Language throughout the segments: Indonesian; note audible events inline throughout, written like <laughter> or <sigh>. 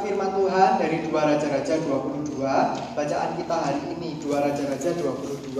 Firman Tuhan dari dua Raja-Raja 22 Bacaan kita hari ini dua Raja-Raja 22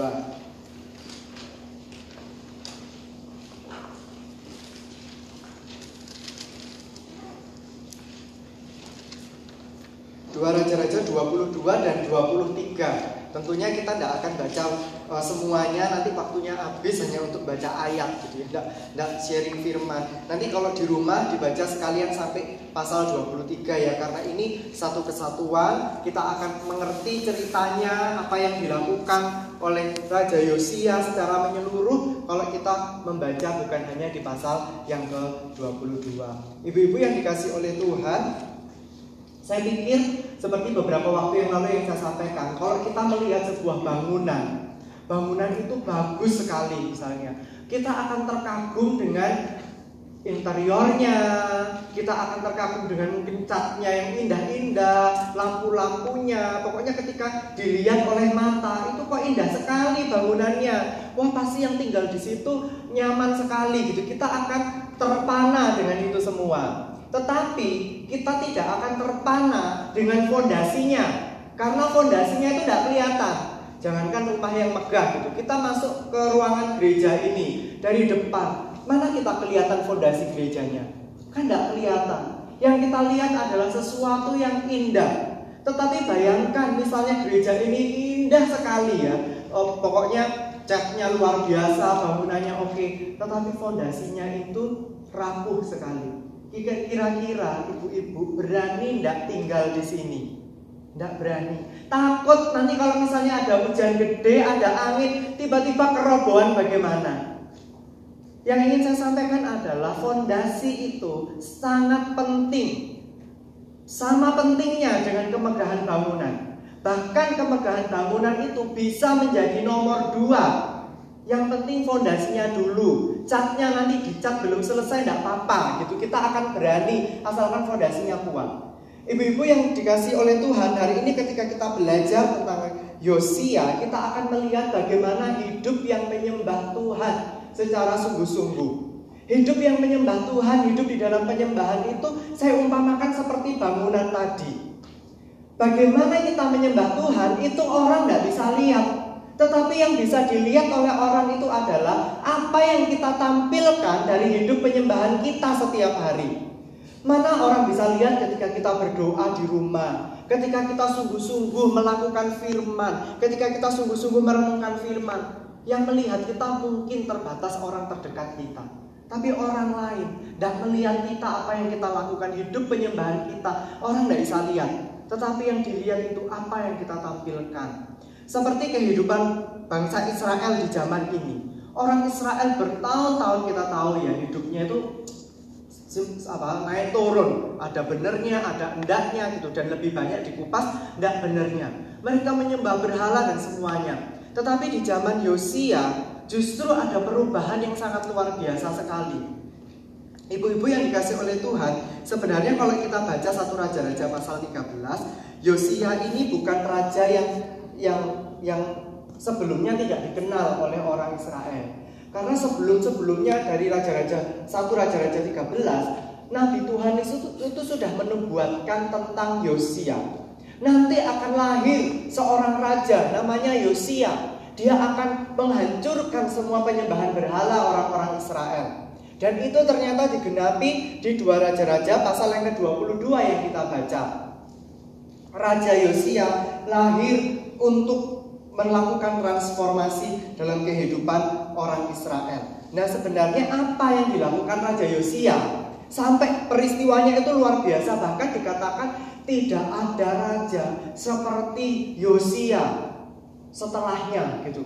Dua. Raja-Raja 22 dan 23 Tentunya kita tidak akan baca uh, semuanya nanti waktunya habis hanya untuk baca ayat jadi tidak tidak sharing firman. Nanti kalau di rumah dibaca sekalian sampai pasal 23 ya karena ini satu kesatuan kita akan mengerti ceritanya apa yang dilakukan oleh Raja Yosia secara menyeluruh kalau kita membaca bukan hanya di pasal yang ke-22. Ibu-ibu yang dikasih oleh Tuhan, saya pikir seperti beberapa waktu yang lalu yang saya sampaikan, kalau kita melihat sebuah bangunan, bangunan itu bagus sekali misalnya, kita akan terkagum dengan interiornya, kita akan terkagum dengan mungkin catnya yang indah-indah, lampu-lampunya, pokoknya ketika dilihat oleh mata itu kok indah sekali bangunannya. Wah pasti yang tinggal di situ nyaman sekali gitu. Kita akan terpana dengan itu semua. Tetapi kita tidak akan terpana dengan fondasinya karena fondasinya itu tidak kelihatan. Jangankan rumah yang megah gitu. Kita masuk ke ruangan gereja ini dari depan. Mana kita kelihatan fondasi gerejanya? Kan tidak kelihatan. Yang kita lihat adalah sesuatu yang indah. Tetapi bayangkan misalnya gereja ini indah sekali ya. Oh, pokoknya catnya luar biasa, bangunannya oke, tetapi fondasinya itu rapuh sekali. Kira-kira ibu-ibu berani tidak tinggal di sini? Tidak berani. Takut nanti kalau misalnya ada hujan gede, ada angin, tiba-tiba kerobohan bagaimana? Yang ingin saya sampaikan adalah fondasi itu sangat penting. Sama pentingnya dengan kemegahan bangunan. Bahkan kemegahan bangunan itu bisa menjadi nomor dua yang penting fondasinya dulu. Catnya nanti dicat belum selesai tidak apa-apa gitu. Kita akan berani asalkan fondasinya kuat. Ibu-ibu yang dikasih oleh Tuhan hari ini ketika kita belajar tentang Yosia, kita akan melihat bagaimana hidup yang menyembah Tuhan secara sungguh-sungguh. Hidup yang menyembah Tuhan, hidup di dalam penyembahan itu saya umpamakan seperti bangunan tadi. Bagaimana kita menyembah Tuhan itu orang nggak bisa lihat, tetapi yang bisa dilihat oleh orang itu adalah apa yang kita tampilkan dari hidup penyembahan kita setiap hari. Mana orang bisa lihat ketika kita berdoa di rumah, ketika kita sungguh-sungguh melakukan firman, ketika kita sungguh-sungguh merenungkan firman, yang melihat kita mungkin terbatas orang terdekat kita. Tapi orang lain tidak melihat kita apa yang kita lakukan hidup penyembahan kita. Orang tidak bisa lihat. Tetapi yang dilihat itu apa yang kita tampilkan. Seperti kehidupan bangsa Israel di zaman ini. Orang Israel bertahun-tahun kita tahu ya hidupnya itu apa? Naik turun. Ada benernya ada endaknya gitu. Dan lebih banyak dikupas enggak benernya. Mereka menyembah berhala dan semuanya. Tetapi di zaman Yosia justru ada perubahan yang sangat luar biasa sekali. Ibu-ibu yang dikasih oleh Tuhan sebenarnya kalau kita baca satu raja-raja pasal 13 Yosia ini bukan raja yang yang yang sebelumnya tidak dikenal oleh orang Israel. Karena sebelum-sebelumnya dari raja-raja satu raja-raja 13, Nabi Tuhan itu, itu sudah menubuatkan tentang Yosia. Nanti akan lahir seorang raja namanya Yosia. Dia akan menghancurkan semua penyembahan berhala orang-orang Israel. Dan itu ternyata digenapi di dua raja-raja pasal yang ke-22 yang kita baca. Raja Yosia lahir untuk melakukan transformasi dalam kehidupan orang Israel. Nah, sebenarnya apa yang dilakukan Raja Yosia sampai peristiwanya itu luar biasa bahkan dikatakan tidak ada raja seperti Yosia setelahnya gitu.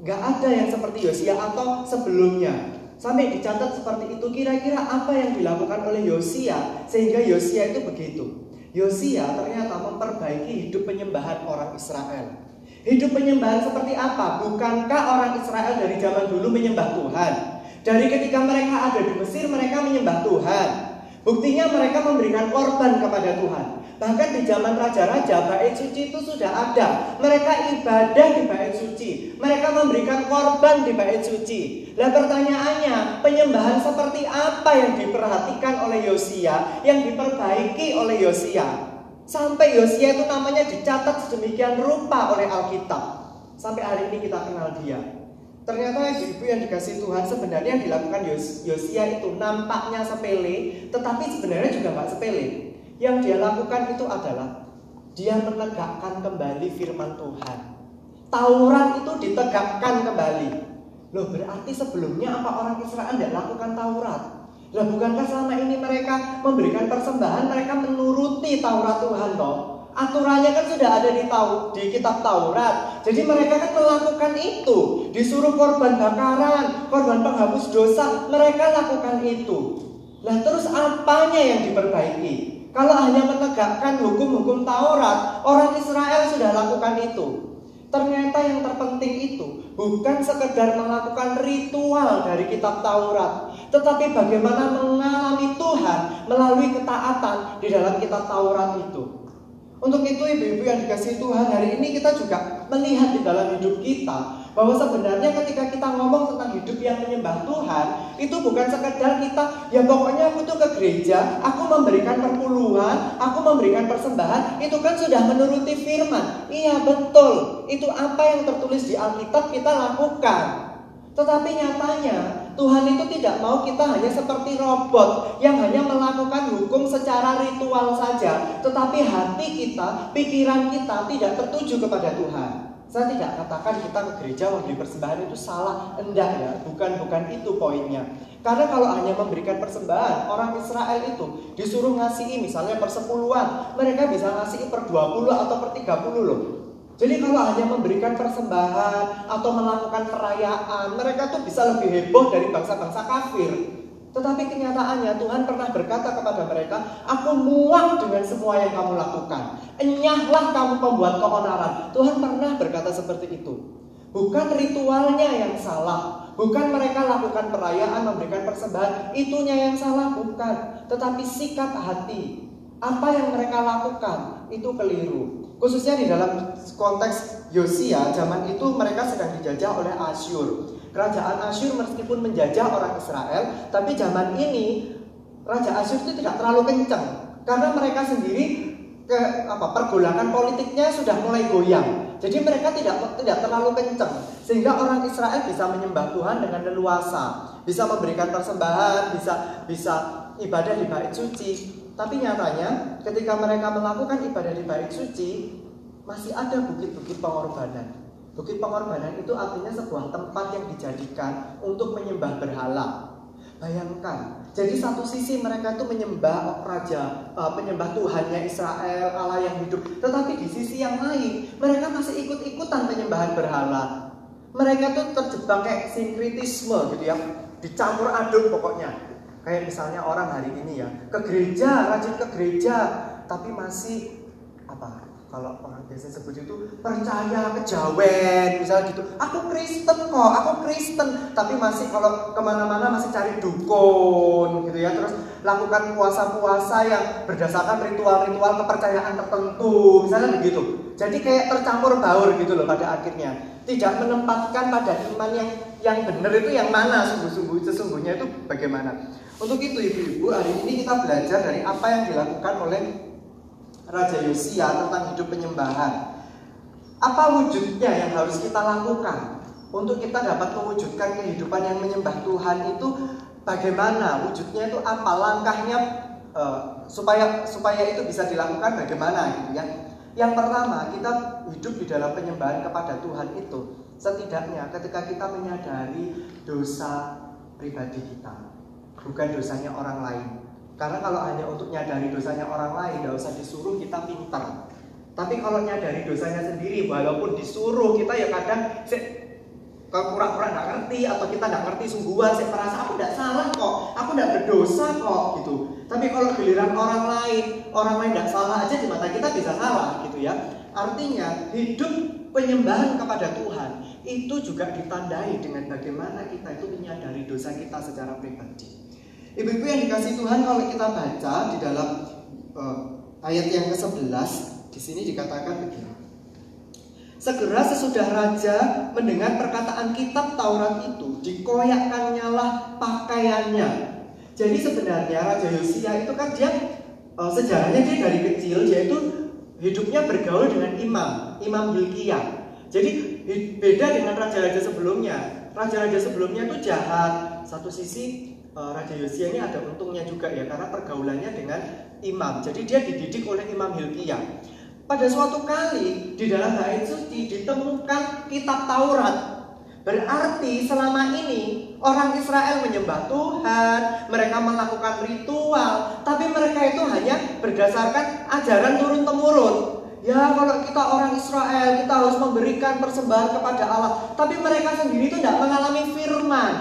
Gak ada yang seperti Yosia atau sebelumnya. Sampai dicatat seperti itu kira-kira apa yang dilakukan oleh Yosia sehingga Yosia itu begitu. Yosia ternyata memperbaiki hidup penyembahan orang Israel. Hidup penyembahan seperti apa? Bukankah orang Israel dari zaman dulu menyembah Tuhan? Dari ketika mereka ada di Mesir, mereka menyembah Tuhan. Buktinya mereka memberikan korban kepada Tuhan. Bahkan di zaman raja-raja, bait suci itu sudah ada. Mereka ibadah di bait suci. Mereka memberikan korban di bait suci. Nah pertanyaannya, penyembahan seperti apa yang diperhatikan oleh Yosia, yang diperbaiki oleh Yosia? Sampai Yosia itu namanya dicatat sedemikian rupa oleh Alkitab. Sampai hari ini kita kenal dia. Ternyata ibu-ibu yang dikasih Tuhan sebenarnya yang dilakukan Yosia itu nampaknya sepele, tetapi sebenarnya juga nggak sepele. Yang dia lakukan itu adalah dia menegakkan kembali firman Tuhan. Taurat itu ditegakkan kembali. Loh berarti sebelumnya apa orang Israel tidak lakukan Taurat? Lah bukankah selama ini mereka memberikan persembahan, mereka menuruti Taurat Tuhan toh? aturannya kan sudah ada di tau di kitab Taurat. Jadi mereka kan melakukan itu. Disuruh korban bakaran, korban penghapus dosa, mereka lakukan itu. Lah terus apanya yang diperbaiki? Kalau hanya menegakkan hukum-hukum Taurat, orang Israel sudah lakukan itu. Ternyata yang terpenting itu bukan sekedar melakukan ritual dari kitab Taurat, tetapi bagaimana mengalami Tuhan melalui ketaatan di dalam kitab Taurat itu. Untuk itu ibu-ibu yang dikasih Tuhan hari ini kita juga melihat di dalam hidup kita bahwa sebenarnya ketika kita ngomong tentang hidup yang menyembah Tuhan itu bukan sekedar kita ya pokoknya aku tuh ke gereja aku memberikan perpuluhan aku memberikan persembahan itu kan sudah menuruti firman. Iya betul. Itu apa yang tertulis di Alkitab kita lakukan. Tetapi nyatanya Tuhan itu tidak mau kita hanya seperti robot yang hanya melakukan hukum secara ritual saja, tetapi hati kita, pikiran kita tidak tertuju kepada Tuhan. Saya tidak katakan kita ke gereja memberi persembahan itu salah, enggak ya, bukan bukan itu poinnya. Karena kalau hanya memberikan persembahan, orang Israel itu disuruh ngasihi misalnya persepuluhan, mereka bisa ngasihi per 20 atau per 30 loh. Jadi kalau hanya memberikan persembahan atau melakukan perayaan, mereka tuh bisa lebih heboh dari bangsa-bangsa kafir. Tetapi kenyataannya Tuhan pernah berkata kepada mereka, Aku muak dengan semua yang kamu lakukan. Enyahlah kamu pembuat keonaran. Tuhan pernah berkata seperti itu. Bukan ritualnya yang salah, bukan mereka lakukan perayaan, memberikan persembahan, itunya yang salah, bukan. Tetapi sikap hati, apa yang mereka lakukan itu keliru. Khususnya di dalam konteks Yosia, zaman itu mereka sedang dijajah oleh Asyur. Kerajaan Asyur meskipun menjajah orang Israel, tapi zaman ini Raja Asyur itu tidak terlalu kencang karena mereka sendiri ke apa pergolakan politiknya sudah mulai goyang. Jadi mereka tidak tidak terlalu kencang sehingga orang Israel bisa menyembah Tuhan dengan leluasa, bisa memberikan persembahan, bisa bisa ibadah di bait suci. Tapi nyatanya ketika mereka melakukan ibadah di bait suci masih ada bukit-bukit pengorbanan. Bukit pengorbanan itu artinya sebuah tempat yang dijadikan untuk menyembah berhala. Bayangkan, jadi satu sisi mereka itu menyembah raja, penyembah Tuhannya Israel, Allah yang hidup. Tetapi di sisi yang lain, mereka masih ikut-ikutan penyembahan berhala. Mereka tuh terjebak kayak sinkritisme gitu ya, dicampur aduk pokoknya. Kayak misalnya orang hari ini ya ke gereja, rajin ke gereja, tapi masih apa? Kalau orang biasa sebut itu percaya kejawen, misalnya gitu. Aku Kristen kok, aku Kristen, tapi masih kalau ke mana-mana masih cari dukun gitu ya. Terus lakukan puasa-puasa yang berdasarkan ritual-ritual kepercayaan tertentu, misalnya begitu. Jadi kayak tercampur baur gitu loh pada akhirnya tidak menempatkan pada iman yang yang benar itu yang mana sungguh-sungguh sesungguhnya itu bagaimana. Untuk itu ibu-ibu hari ini kita belajar dari apa yang dilakukan oleh Raja Yosia tentang hidup penyembahan. Apa wujudnya yang harus kita lakukan untuk kita dapat mewujudkan kehidupan yang menyembah Tuhan itu bagaimana wujudnya itu apa langkahnya uh, supaya supaya itu bisa dilakukan bagaimana ya. Yang pertama, kita hidup di dalam penyembahan kepada Tuhan itu setidaknya ketika kita menyadari dosa pribadi kita, bukan dosanya orang lain. Karena kalau hanya untuk nyadari dosanya orang lain, tidak usah disuruh kita pintar. Tapi kalau nyadari dosanya sendiri, walaupun disuruh kita ya kadang kalau pura-pura nggak ngerti atau kita nggak ngerti sungguhan, saya merasa aku tidak salah kok, aku tidak berdosa kok gitu. Tapi kalau giliran orang lain, orang lain tidak salah aja di mata kita bisa salah gitu ya. Artinya hidup penyembahan kepada Tuhan itu juga ditandai dengan bagaimana kita itu menyadari dosa kita secara pribadi. Ibu-ibu yang dikasih Tuhan kalau kita baca di dalam uh, ayat yang ke-11 di sini dikatakan begini. Segera sesudah raja mendengar perkataan kitab Taurat itu, dikoyakkannya lah pakaiannya jadi sebenarnya Raja Yosia itu kan dia uh, sejarahnya dia dari kecil dia itu hidupnya bergaul dengan imam, Imam Hilkiah. Jadi beda dengan raja-raja sebelumnya. Raja-raja sebelumnya itu jahat. Satu sisi eh, Raja Yosia ini ada untungnya juga ya karena pergaulannya dengan imam. Jadi dia dididik oleh Imam Hilkiah. Pada suatu kali di dalam bait suci ditemukan kitab Taurat. Berarti selama ini orang Israel menyembah Tuhan, mereka melakukan ritual, tapi mereka itu hanya berdasarkan ajaran turun temurun. Ya kalau kita orang Israel kita harus memberikan persembahan kepada Allah Tapi mereka sendiri itu tidak mengalami firman.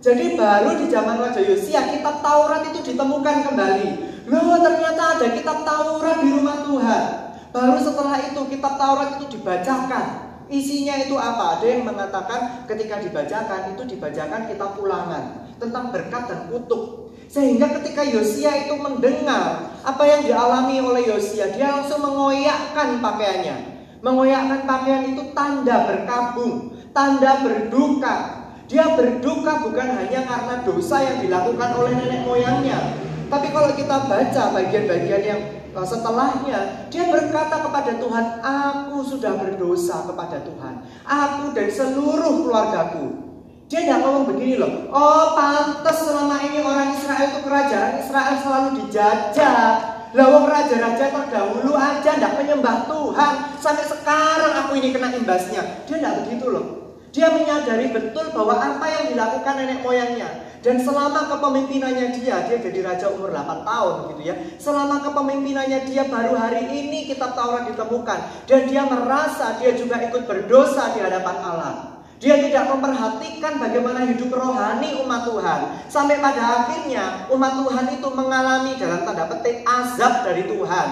Jadi baru di zaman Raja Yosia kitab Taurat itu ditemukan kembali. Loh ternyata ada kitab Taurat di rumah Tuhan. Baru setelah itu kitab Taurat itu dibacakan Isinya itu apa? Ada yang mengatakan ketika dibacakan itu dibacakan kitab ulangan Tentang berkat dan kutuk sehingga ketika Yosia itu mendengar apa yang dialami oleh Yosia, dia langsung mengoyakkan pakaiannya. Mengoyakkan pakaian itu tanda berkabung, tanda berduka. Dia berduka bukan hanya karena dosa yang dilakukan oleh nenek moyangnya. Tapi kalau kita baca bagian-bagian yang eh, setelahnya, dia berkata kepada Tuhan, "Aku sudah berdosa kepada Tuhan. Aku dan seluruh keluargaku dia tidak ngomong begini loh. Oh pantas selama ini orang Israel itu kerajaan Israel selalu dijajah. Lawang raja-raja terdahulu aja tidak menyembah Tuhan. Sampai sekarang aku ini kena imbasnya. Dia tidak begitu loh. Dia menyadari betul bahwa apa yang dilakukan nenek moyangnya. Dan selama kepemimpinannya dia, dia jadi raja umur 8 tahun gitu ya. Selama kepemimpinannya dia baru hari ini kitab Taurat ditemukan. Dan dia merasa dia juga ikut berdosa di hadapan Allah. Dia tidak memperhatikan bagaimana hidup rohani umat Tuhan. Sampai pada akhirnya umat Tuhan itu mengalami dalam tanda petik azab dari Tuhan.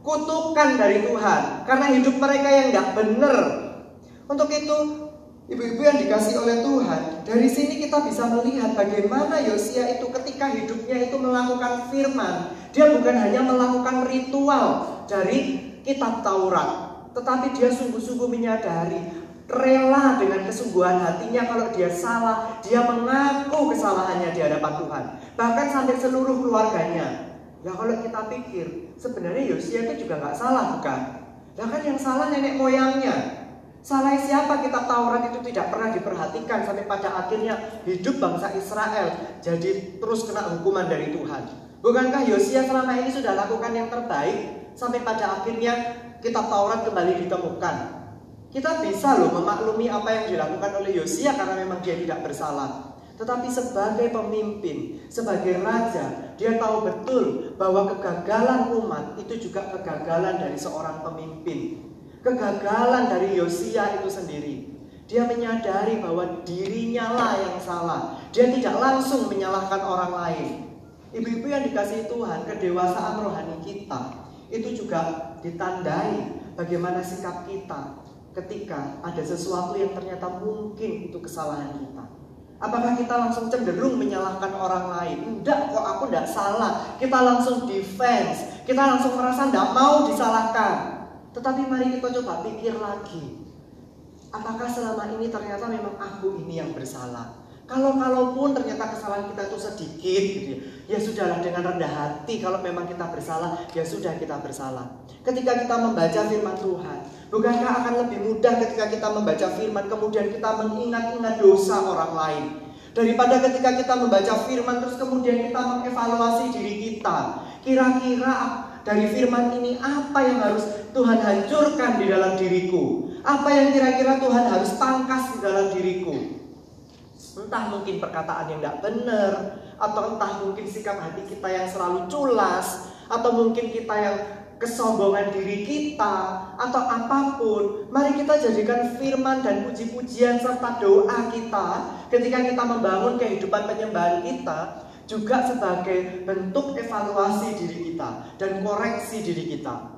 Kutukan dari Tuhan. Karena hidup mereka yang tidak benar. Untuk itu Ibu-ibu yang dikasih oleh Tuhan, dari sini kita bisa melihat bagaimana Yosia itu ketika hidupnya itu melakukan firman. Dia bukan hanya melakukan ritual dari kitab Taurat, tetapi dia sungguh-sungguh menyadari rela dengan kesungguhan hatinya kalau dia salah, dia mengaku kesalahannya di hadapan Tuhan. Bahkan sampai seluruh keluarganya. Ya kalau kita pikir, sebenarnya Yosia itu juga nggak salah bukan? Ya kan yang salah nenek moyangnya. Salah siapa kitab Taurat itu tidak pernah diperhatikan sampai pada akhirnya hidup bangsa Israel jadi terus kena hukuman dari Tuhan. Bukankah Yosia selama ini sudah lakukan yang terbaik sampai pada akhirnya kitab Taurat kembali ditemukan? Kita bisa loh memaklumi apa yang dilakukan oleh Yosia karena memang dia tidak bersalah. Tetapi sebagai pemimpin, sebagai raja, dia tahu betul bahwa kegagalan umat itu juga kegagalan dari seorang pemimpin. Kegagalan dari Yosia itu sendiri. Dia menyadari bahwa dirinya lah yang salah. Dia tidak langsung menyalahkan orang lain. Ibu-ibu yang dikasih Tuhan, kedewasaan rohani kita itu juga ditandai bagaimana sikap kita ketika ada sesuatu yang ternyata mungkin itu kesalahan kita. Apakah kita langsung cenderung menyalahkan orang lain? Enggak, kok aku enggak salah. Kita langsung defense. Kita langsung merasa enggak mau disalahkan. Tetapi mari kita coba pikir lagi. Apakah selama ini ternyata memang aku ini yang bersalah? Kalau kalaupun ternyata kesalahan kita itu sedikit gitu ya, ya sudahlah dengan rendah hati kalau memang kita bersalah, ya sudah kita bersalah. Ketika kita membaca firman Tuhan, bukankah akan lebih mudah ketika kita membaca firman kemudian kita mengingat-ingat dosa orang lain daripada ketika kita membaca firman terus kemudian kita mengevaluasi diri kita. Kira-kira dari firman ini apa yang harus Tuhan hancurkan di dalam diriku? Apa yang kira-kira Tuhan harus pangkas di dalam diriku? Entah mungkin perkataan yang tidak benar, atau entah mungkin sikap hati kita yang selalu culas, atau mungkin kita yang kesombongan diri kita, atau apa pun. Mari kita jadikan firman dan puji-pujian serta doa kita ketika kita membangun kehidupan penyembahan kita juga sebagai bentuk evaluasi diri kita dan koreksi diri kita.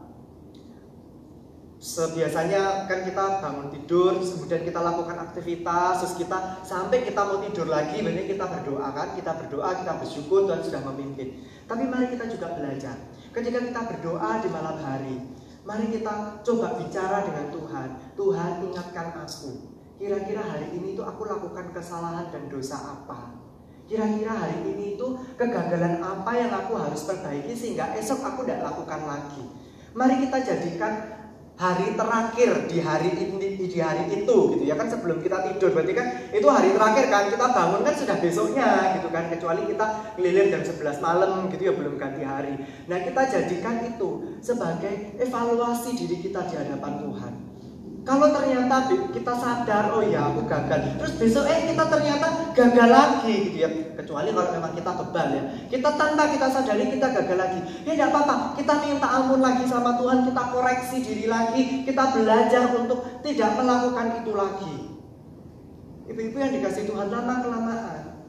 Sebiasanya kan kita bangun tidur, kemudian kita lakukan aktivitas, terus kita sampai kita mau tidur lagi, berarti kita berdoa kan, kita berdoa, kita bersyukur Tuhan sudah memimpin. Tapi mari kita juga belajar. Ketika kita berdoa di malam hari, mari kita coba bicara dengan Tuhan. Tuhan ingatkan aku. Kira-kira hari ini tuh aku lakukan kesalahan dan dosa apa? Kira-kira hari ini itu kegagalan apa yang aku harus perbaiki sehingga esok aku tidak lakukan lagi. Mari kita jadikan hari terakhir di hari ini di hari itu gitu ya. Kan sebelum kita tidur berarti kan itu hari terakhir kan. Kita bangun kan sudah besoknya gitu kan. Kecuali kita ngelilir jam 11 malam gitu ya belum ganti hari. Nah kita jadikan itu sebagai evaluasi diri kita di hadapan Tuhan kalau ternyata kita sadar, oh ya aku gagal. Terus besok eh kita ternyata gagal lagi gitu ya. Kecuali kalau memang kita kebal ya. Kita tanpa kita sadari kita gagal lagi. Ya tidak apa-apa. Kita minta ampun lagi sama Tuhan. Kita koreksi diri lagi. Kita belajar untuk tidak melakukan itu lagi. Ibu-ibu yang dikasih Tuhan lama kelamaan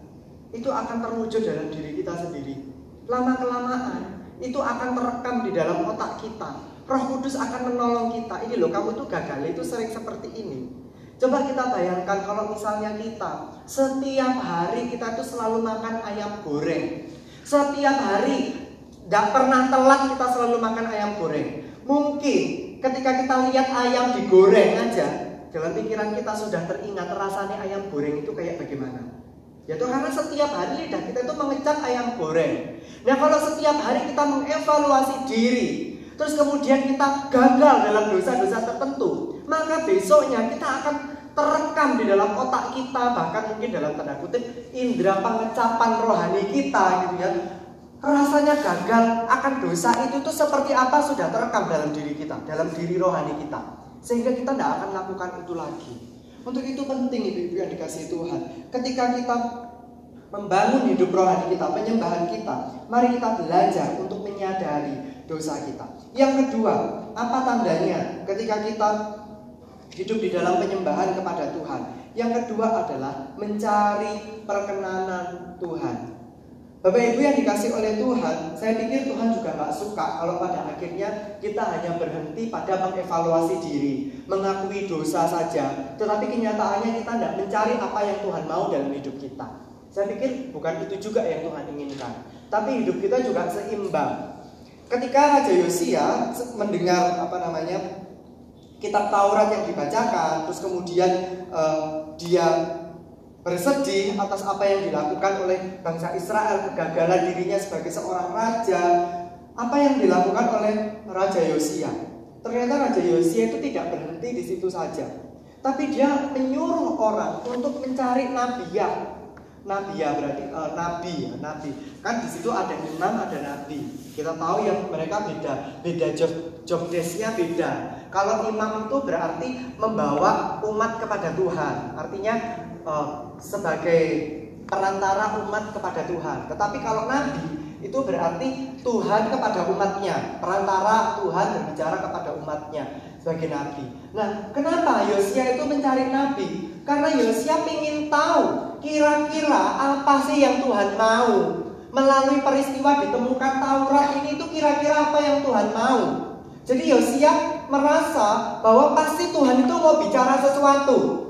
itu akan terwujud dalam diri kita sendiri. Lama kelamaan itu akan terekam di dalam otak kita Roh Kudus akan menolong kita. Ini loh, kamu tuh gagal itu sering seperti ini. Coba kita bayangkan kalau misalnya kita setiap hari kita tuh selalu makan ayam goreng. Setiap hari gak pernah telat kita selalu makan ayam goreng. Mungkin ketika kita lihat ayam digoreng aja, dalam pikiran kita sudah teringat rasanya ayam goreng itu kayak bagaimana. Ya tuh karena setiap hari lidah kita itu mengecap ayam goreng. Nah kalau setiap hari kita mengevaluasi diri, terus kemudian kita gagal dalam dosa-dosa tertentu, maka besoknya kita akan terekam di dalam otak kita, bahkan mungkin dalam tanda kutip indera pengecapan rohani kita gitu ya. Rasanya gagal akan dosa itu tuh seperti apa sudah terekam dalam diri kita, dalam diri rohani kita. Sehingga kita tidak akan lakukan itu lagi. Untuk itu penting ibu-ibu yang dikasih Tuhan. Ketika kita membangun hidup rohani kita, penyembahan kita, mari kita belajar untuk menyadari dosa kita. Yang kedua, apa tandanya ketika kita hidup di dalam penyembahan kepada Tuhan? Yang kedua adalah mencari perkenanan Tuhan. Bapak Ibu yang dikasih oleh Tuhan, saya pikir Tuhan juga nggak suka kalau pada akhirnya kita hanya berhenti pada mengevaluasi diri, mengakui dosa saja, tetapi kenyataannya kita tidak mencari apa yang Tuhan mau dalam hidup kita. Saya pikir bukan itu juga yang Tuhan inginkan, tapi hidup kita juga seimbang. Ketika Raja Yosia mendengar apa namanya kitab Taurat yang dibacakan, terus kemudian uh, dia bersedih atas apa yang dilakukan oleh bangsa Israel, kegagalan dirinya sebagai seorang raja. Apa yang dilakukan oleh Raja Yosia? Ternyata Raja Yosia itu tidak berhenti di situ saja, tapi dia menyuruh orang untuk mencari nabi ya nabi ya berarti uh, nabi ya nabi kan di situ ada imam ada nabi kita tahu yang mereka beda beda job job desknya beda. Kalau imam itu berarti membawa umat kepada Tuhan. Artinya uh, sebagai perantara umat kepada Tuhan. Tetapi kalau nabi itu berarti Tuhan kepada umatnya. Perantara Tuhan berbicara kepada umatnya sebagai nabi. Nah kenapa Yosia itu mencari nabi? Karena Yosia ingin tahu kira-kira apa sih yang Tuhan mau. Melalui peristiwa ditemukan Taurat ini itu kira-kira apa yang Tuhan mau. Jadi Yosia merasa bahwa pasti Tuhan itu mau bicara sesuatu.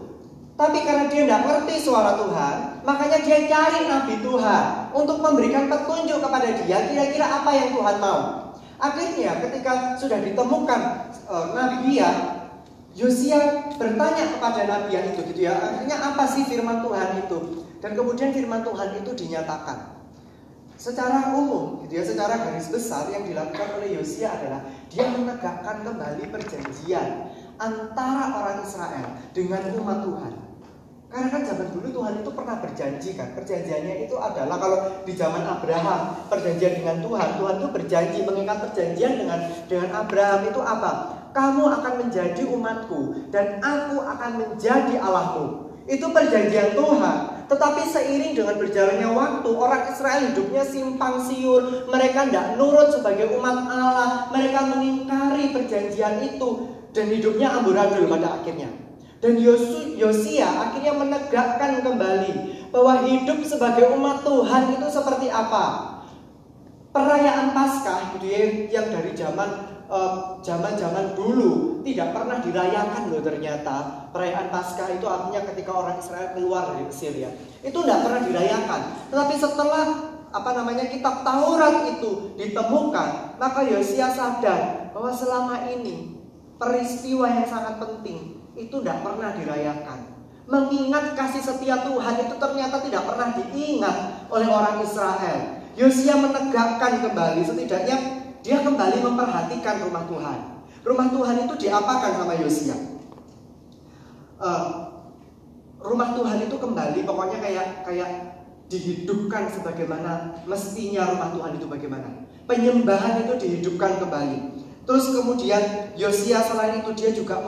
Tapi karena dia tidak ngerti suara Tuhan, makanya dia cari nabi Tuhan untuk memberikan petunjuk kepada dia kira-kira apa yang Tuhan mau. Akhirnya ketika sudah ditemukan uh, nabi dia, Yosia bertanya kepada nabi yang itu gitu ya. Akhirnya apa sih firman Tuhan itu? Dan kemudian firman Tuhan itu dinyatakan. Secara umum, gitu ya, secara garis besar yang dilakukan oleh Yosia adalah dia menegakkan kembali perjanjian antara orang Israel dengan umat Tuhan. Karena kan zaman dulu Tuhan itu pernah berjanji kan Perjanjiannya itu adalah kalau di zaman Abraham Perjanjian dengan Tuhan Tuhan itu berjanji mengikat perjanjian dengan dengan Abraham itu apa? kamu akan menjadi umatku dan aku akan menjadi Allahmu. Itu perjanjian Tuhan. Tetapi seiring dengan berjalannya waktu, orang Israel hidupnya simpang siur. Mereka tidak nurut sebagai umat Allah. Mereka mengingkari perjanjian itu. Dan hidupnya amburadul pada akhirnya. Dan Yosia akhirnya menegakkan kembali bahwa hidup sebagai umat Tuhan itu seperti apa. Perayaan Paskah gitu ya, yang dari zaman zaman-zaman uh, dulu tidak pernah dirayakan loh ternyata. Perayaan Paskah itu artinya ketika orang Israel keluar dari Mesir ya. Itu tidak pernah dirayakan. Tetapi setelah apa namanya kitab Taurat itu ditemukan maka Yosia sadar bahwa selama ini peristiwa yang sangat penting itu tidak pernah dirayakan. Mengingat kasih setia Tuhan itu ternyata tidak pernah diingat oleh orang Israel. Yosia menegakkan kembali setidaknya dia kembali memperhatikan rumah Tuhan. Rumah Tuhan itu diapakan sama Yosia? Uh, rumah Tuhan itu kembali pokoknya kayak kayak dihidupkan sebagaimana mestinya rumah Tuhan itu bagaimana. Penyembahan itu dihidupkan kembali. Terus kemudian Yosia selain itu dia juga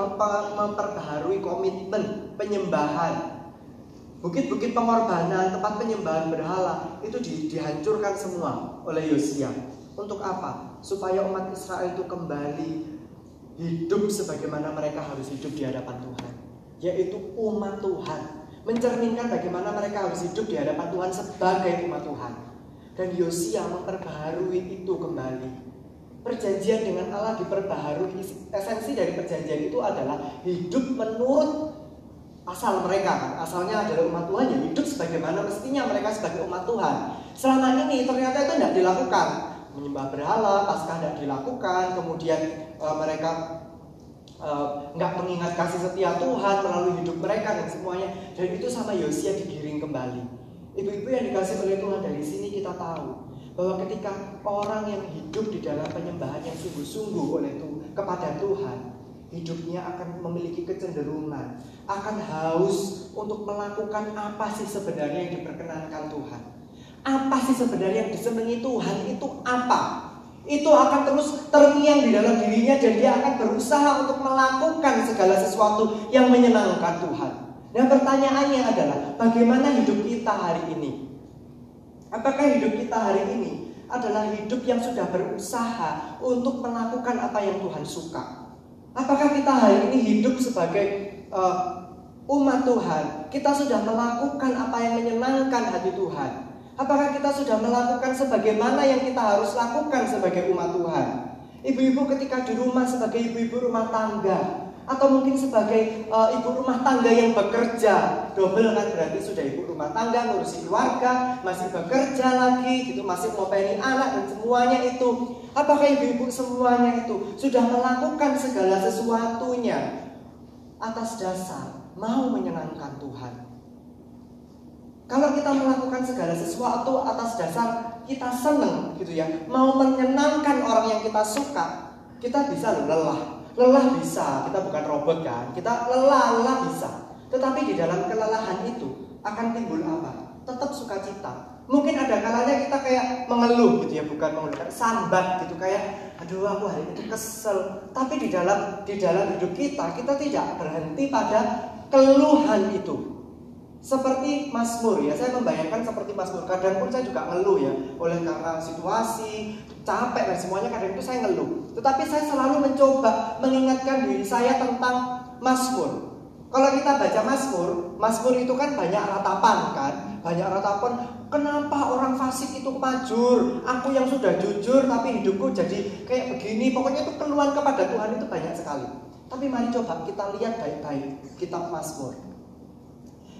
memperbaharui komitmen penyembahan. Bukit-bukit pengorbanan, tempat penyembahan berhala itu di, dihancurkan semua oleh Yosia. Untuk apa? Supaya umat Israel itu kembali hidup sebagaimana mereka harus hidup di hadapan Tuhan, yaitu umat Tuhan mencerminkan bagaimana mereka harus hidup di hadapan Tuhan sebagai umat Tuhan. Dan Yosia memperbaharui itu kembali. Perjanjian dengan Allah diperbaharui. Esensi dari perjanjian itu adalah hidup menurut asal mereka kan. Asalnya adalah umat Tuhan yang hidup sebagaimana mestinya mereka sebagai umat Tuhan. Selama ini ternyata itu tidak dilakukan. Menyembah berhala, pasca tidak dilakukan, kemudian e, mereka Eh, nggak uh, mengingat kasih setia Tuhan melalui hidup mereka dan semuanya. Dan itu sama Yosia digiring kembali. Ibu-ibu yang dikasih oleh Tuhan dari sini kita tahu bahwa ketika orang yang hidup di dalam penyembahan yang sungguh-sungguh oleh Tuhan kepada Tuhan hidupnya akan memiliki kecenderungan akan haus untuk melakukan apa sih sebenarnya yang diperkenankan Tuhan apa sih sebenarnya yang disenangi Tuhan itu apa itu akan terus terngiang di dalam dirinya dan dia akan berusaha untuk melakukan segala sesuatu yang menyenangkan Tuhan. Dan pertanyaannya adalah bagaimana hidup kita hari ini? Apakah hidup kita hari ini adalah hidup yang sudah berusaha untuk melakukan apa yang Tuhan suka? Apakah kita hari ini hidup sebagai uh, umat Tuhan? Kita sudah melakukan apa yang menyenangkan hati Tuhan? Apakah kita sudah melakukan sebagaimana yang kita harus lakukan sebagai umat Tuhan? Ibu-ibu ketika di rumah sebagai ibu-ibu rumah tangga atau mungkin sebagai uh, ibu rumah tangga yang bekerja double kan berarti sudah ibu rumah tangga ngurusi keluarga masih bekerja lagi gitu masih mau pengen anak dan semuanya itu apakah ibu-ibu semuanya itu sudah melakukan segala sesuatunya atas dasar mau menyenangkan Tuhan kalau kita melakukan segala sesuatu atas dasar kita senang gitu ya, mau menyenangkan orang yang kita suka, kita bisa lelah. Lelah bisa, kita bukan robot kan, kita lelah, lelah bisa. Tetapi di dalam kelelahan itu akan timbul apa? Tetap sukacita. Mungkin ada kalanya kita kayak mengeluh gitu ya, bukan mengeluh, sambat gitu kayak, aduh aku hari ini kesel. Tapi di dalam di dalam hidup kita, kita tidak berhenti pada keluhan itu. Seperti Mazmur ya, saya membayangkan seperti Mazmur. Kadang pun saya juga ngeluh ya, oleh karena situasi, capek dan semuanya kadang itu saya ngeluh. Tetapi saya selalu mencoba mengingatkan diri saya tentang Mazmur. Kalau kita baca Mazmur, Mazmur itu kan banyak ratapan kan, banyak ratapan. Kenapa orang fasik itu majur? Aku yang sudah jujur tapi hidupku jadi kayak begini. Pokoknya itu keluhan kepada Tuhan itu banyak sekali. Tapi mari coba kita lihat baik-baik kitab Mazmur.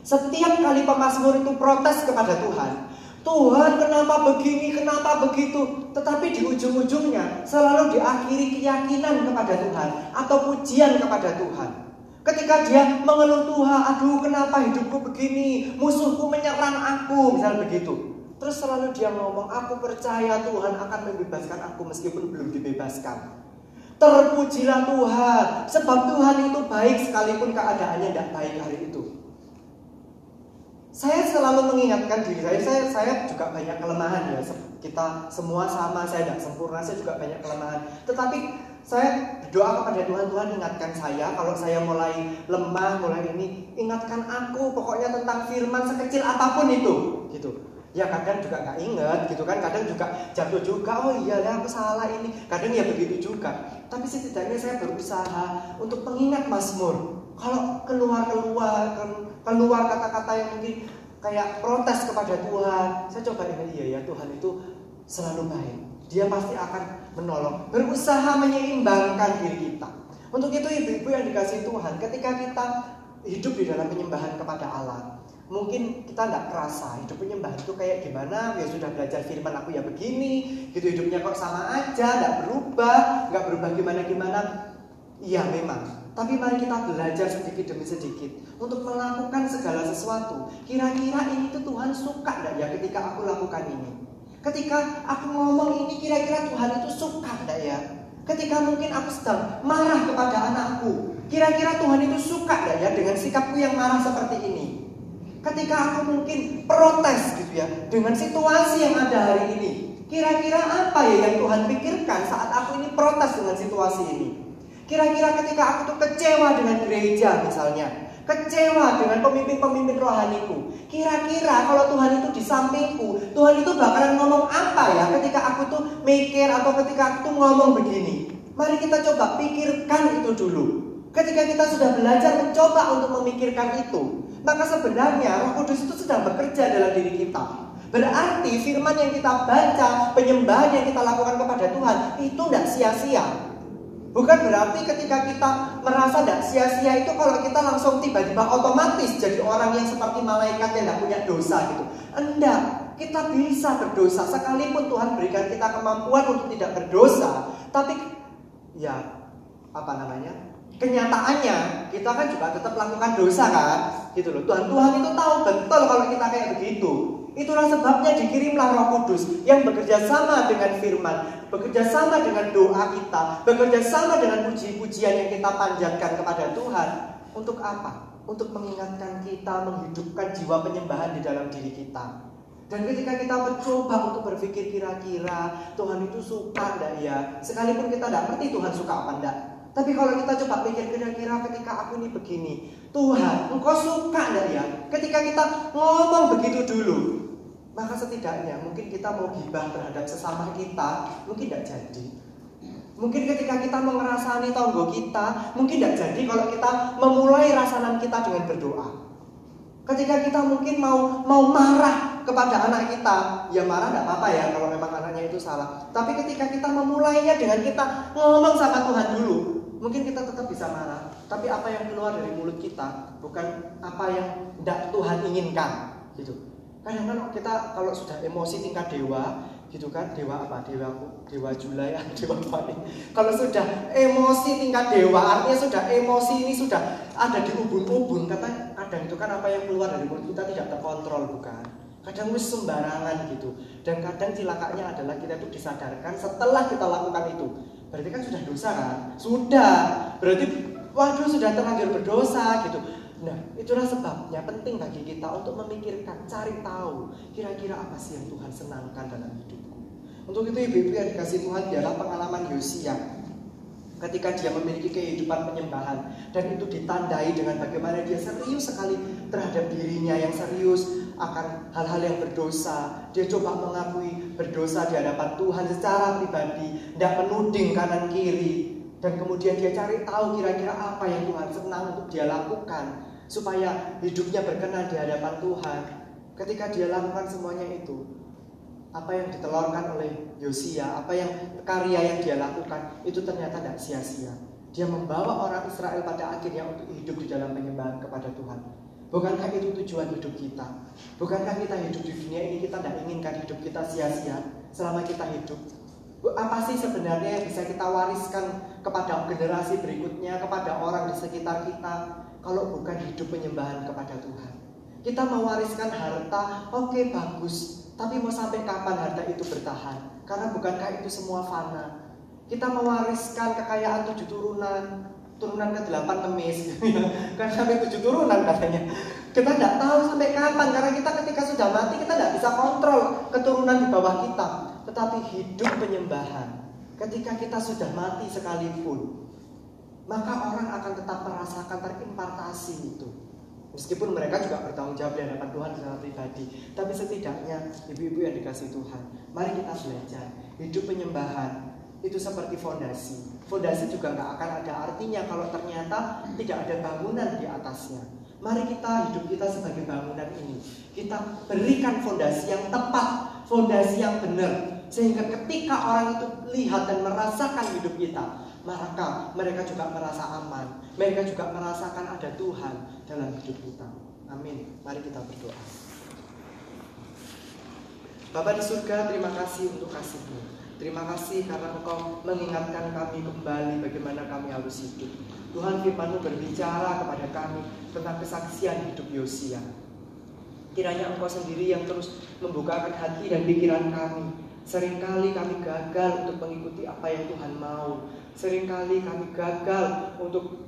Setiap kali pemazmur itu protes kepada Tuhan. Tuhan kenapa begini, kenapa begitu. Tetapi di ujung-ujungnya selalu diakhiri keyakinan kepada Tuhan. Atau pujian kepada Tuhan. Ketika dia mengeluh Tuhan, aduh kenapa hidupku begini, musuhku menyerang aku, misal begitu. Terus selalu dia ngomong, aku percaya Tuhan akan membebaskan aku meskipun belum dibebaskan. Terpujilah Tuhan, sebab Tuhan itu baik sekalipun keadaannya tidak baik hari itu. Saya selalu mengingatkan diri saya, saya, saya juga banyak kelemahan ya. Kita semua sama, saya tidak sempurna, saya juga banyak kelemahan. Tetapi saya berdoa kepada Tuhan, Tuhan ingatkan saya kalau saya mulai lemah, mulai ini, ingatkan aku pokoknya tentang firman sekecil apa pun itu, gitu. Ya kadang juga nggak inget gitu kan, kadang juga jatuh juga, oh iya ya aku salah ini, kadang ya begitu juga. Tapi setidaknya saya berusaha untuk mengingat Mazmur. Kalau keluar-keluar, keluar kata-kata yang mungkin kayak protes kepada Tuhan. Saya coba ingat iya ya Tuhan itu selalu baik. Dia pasti akan menolong, berusaha menyeimbangkan diri kita. Untuk itu ibu-ibu yang dikasih Tuhan, ketika kita hidup di dalam penyembahan kepada Allah, mungkin kita tidak kerasa hidup penyembahan itu kayak gimana ya sudah belajar firman aku ya begini gitu hidupnya kok sama aja tidak berubah nggak berubah gimana gimana iya memang tapi mari kita belajar sedikit demi sedikit untuk melakukan segala sesuatu. Kira-kira ini tuh Tuhan suka enggak ya ketika aku lakukan ini? Ketika aku ngomong ini kira-kira Tuhan itu suka enggak ya? Ketika mungkin aku sedang marah kepada anakku, kira-kira Tuhan itu suka enggak ya dengan sikapku yang marah seperti ini? Ketika aku mungkin protes gitu ya dengan situasi yang ada hari ini, kira-kira apa ya yang Tuhan pikirkan saat aku ini protes dengan situasi ini? Kira-kira ketika aku tuh kecewa dengan gereja misalnya, kecewa dengan pemimpin-pemimpin rohaniku. Kira-kira kalau Tuhan itu di sampingku, Tuhan itu bakalan ngomong apa ya ketika aku tuh mikir atau ketika aku tuh ngomong begini. Mari kita coba pikirkan itu dulu. Ketika kita sudah belajar mencoba untuk memikirkan itu, maka sebenarnya Roh Kudus itu sedang bekerja dalam diri kita. Berarti firman yang kita baca, penyembahan yang kita lakukan kepada Tuhan itu tidak sia-sia. Bukan berarti ketika kita merasa tidak sia-sia itu kalau kita langsung tiba-tiba otomatis jadi orang yang seperti malaikat yang tidak punya dosa gitu. Enggak, kita bisa berdosa sekalipun Tuhan berikan kita kemampuan untuk tidak berdosa. Tapi ya apa namanya? Kenyataannya kita kan juga tetap melakukan dosa kan, gitu loh. Tuhan Tuhan itu tahu betul kalau kita kayak begitu. Itulah sebabnya dikirimlah Roh Kudus yang bekerja sama dengan firman, bekerja sama dengan doa kita, bekerja sama dengan puji-pujian yang kita panjatkan kepada Tuhan. Untuk apa? Untuk mengingatkan kita, menghidupkan jiwa penyembahan di dalam diri kita. Dan ketika kita mencoba untuk berpikir kira-kira Tuhan itu suka enggak ya? Sekalipun kita tidak ngerti Tuhan suka apa enggak. Tapi kalau kita coba pikir kira-kira ketika aku ini begini, Tuhan, engkau suka enggak ya? Ketika kita ngomong begitu dulu, maka setidaknya mungkin kita mau gibah terhadap sesama kita, mungkin tidak jadi. Mungkin ketika kita mau ngerasani tonggo kita, mungkin tidak jadi kalau kita memulai rasanan kita dengan berdoa. Ketika kita mungkin mau mau marah kepada anak kita, ya marah tidak apa-apa ya kalau memang anaknya itu salah. Tapi ketika kita memulainya dengan kita ngomong sama Tuhan dulu, mungkin kita tetap bisa marah. Tapi apa yang keluar dari mulut kita bukan apa yang tidak Tuhan inginkan, gitu. Kadang-kadang kita kalau sudah emosi tingkat dewa gitu kan dewa apa dewa dewa Julai <laughs> dewa apa kalau sudah emosi tingkat dewa artinya sudah emosi ini sudah ada di ubun-ubun kata kadang itu kan apa yang keluar dari mulut kita tidak terkontrol bukan? Kadang wis sembarangan gitu. Dan kadang cilakanya adalah kita itu disadarkan setelah kita lakukan itu. Berarti kan sudah dosa kan? Sudah. Berarti waduh sudah terlanjur berdosa gitu Nah, itulah sebabnya penting bagi kita untuk memikirkan, cari tahu kira-kira apa sih yang Tuhan senangkan dalam hidupku. Untuk itu ibu-ibu yang dikasih Tuhan adalah pengalaman Yosia ketika dia memiliki kehidupan penyembahan dan itu ditandai dengan bagaimana dia serius sekali terhadap dirinya yang serius akan hal-hal yang berdosa. Dia coba mengakui berdosa di hadapan Tuhan secara pribadi, tidak menuding kanan kiri, dan kemudian dia cari tahu kira-kira apa yang Tuhan senang untuk dia lakukan supaya hidupnya berkenan di hadapan Tuhan. Ketika dia lakukan semuanya itu, apa yang ditelurkan oleh Yosia, apa yang karya yang dia lakukan itu ternyata tidak sia-sia. Dia membawa orang Israel pada akhirnya untuk hidup di dalam penyembahan kepada Tuhan. Bukankah itu tujuan hidup kita? Bukankah kita hidup di dunia ini kita tidak inginkan hidup kita sia-sia selama kita hidup? Apa sih sebenarnya yang bisa kita wariskan kepada generasi berikutnya, kepada orang di sekitar kita? kalau bukan hidup penyembahan kepada Tuhan. Kita mewariskan harta, oke okay, bagus, tapi mau sampai kapan harta itu bertahan? Karena bukankah itu semua fana? Kita mewariskan kekayaan tujuh turunan, turunan ke delapan emis, <laughs> kan sampai tujuh turunan katanya. Kita tidak tahu sampai kapan, karena kita ketika sudah mati kita tidak bisa kontrol keturunan di bawah kita. Tetapi hidup penyembahan, ketika kita sudah mati sekalipun, maka orang akan tetap merasakan terimpartasi itu. Meskipun mereka juga bertanggung jawab di hadapan Tuhan secara pribadi, tapi setidaknya ibu-ibu yang dikasih Tuhan, mari kita belajar hidup penyembahan itu seperti fondasi. Fondasi juga nggak akan ada artinya kalau ternyata tidak ada bangunan di atasnya. Mari kita hidup kita sebagai bangunan ini. Kita berikan fondasi yang tepat, fondasi yang benar. Sehingga ketika orang itu lihat dan merasakan hidup kita, maka mereka juga merasa aman. Mereka juga merasakan ada Tuhan dalam hidup kita. Amin. Mari kita berdoa. Bapak di surga, terima kasih untuk kasihmu. Terima kasih karena Engkau mengingatkan kami kembali bagaimana kami harus hidup. Tuhan firmanmu berbicara kepada kami tentang kesaksian hidup Yosia. Kiranya Engkau sendiri yang terus membukakan hati dan pikiran kami. Seringkali kami gagal untuk mengikuti apa yang Tuhan mau. Seringkali kami gagal untuk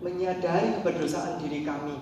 menyadari keberdosaan diri kami.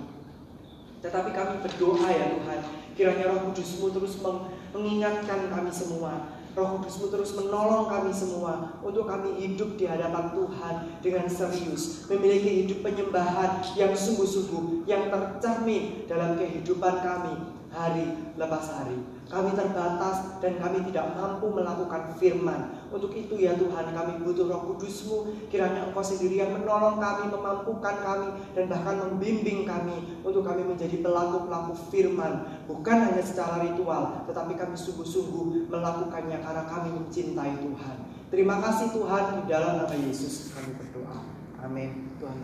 Tetapi kami berdoa ya Tuhan, kiranya Roh Kudusmu terus mengingatkan kami semua Roh Kudusmu terus menolong kami semua untuk kami hidup di hadapan Tuhan dengan serius, memiliki hidup penyembahan yang sungguh-sungguh, yang tercermin dalam kehidupan kami hari lepas hari. Kami terbatas dan kami tidak mampu melakukan firman. Untuk itu ya Tuhan kami butuh roh kudusmu. Kiranya Engkau sendiri yang menolong kami, memampukan kami, dan bahkan membimbing kami untuk kami menjadi pelaku-pelaku firman. Bukan hanya secara ritual, tetapi kami sungguh-sungguh melakukannya karena kami mencintai Tuhan. Terima kasih Tuhan di dalam nama Yesus kami berdoa. Amin. Tuhan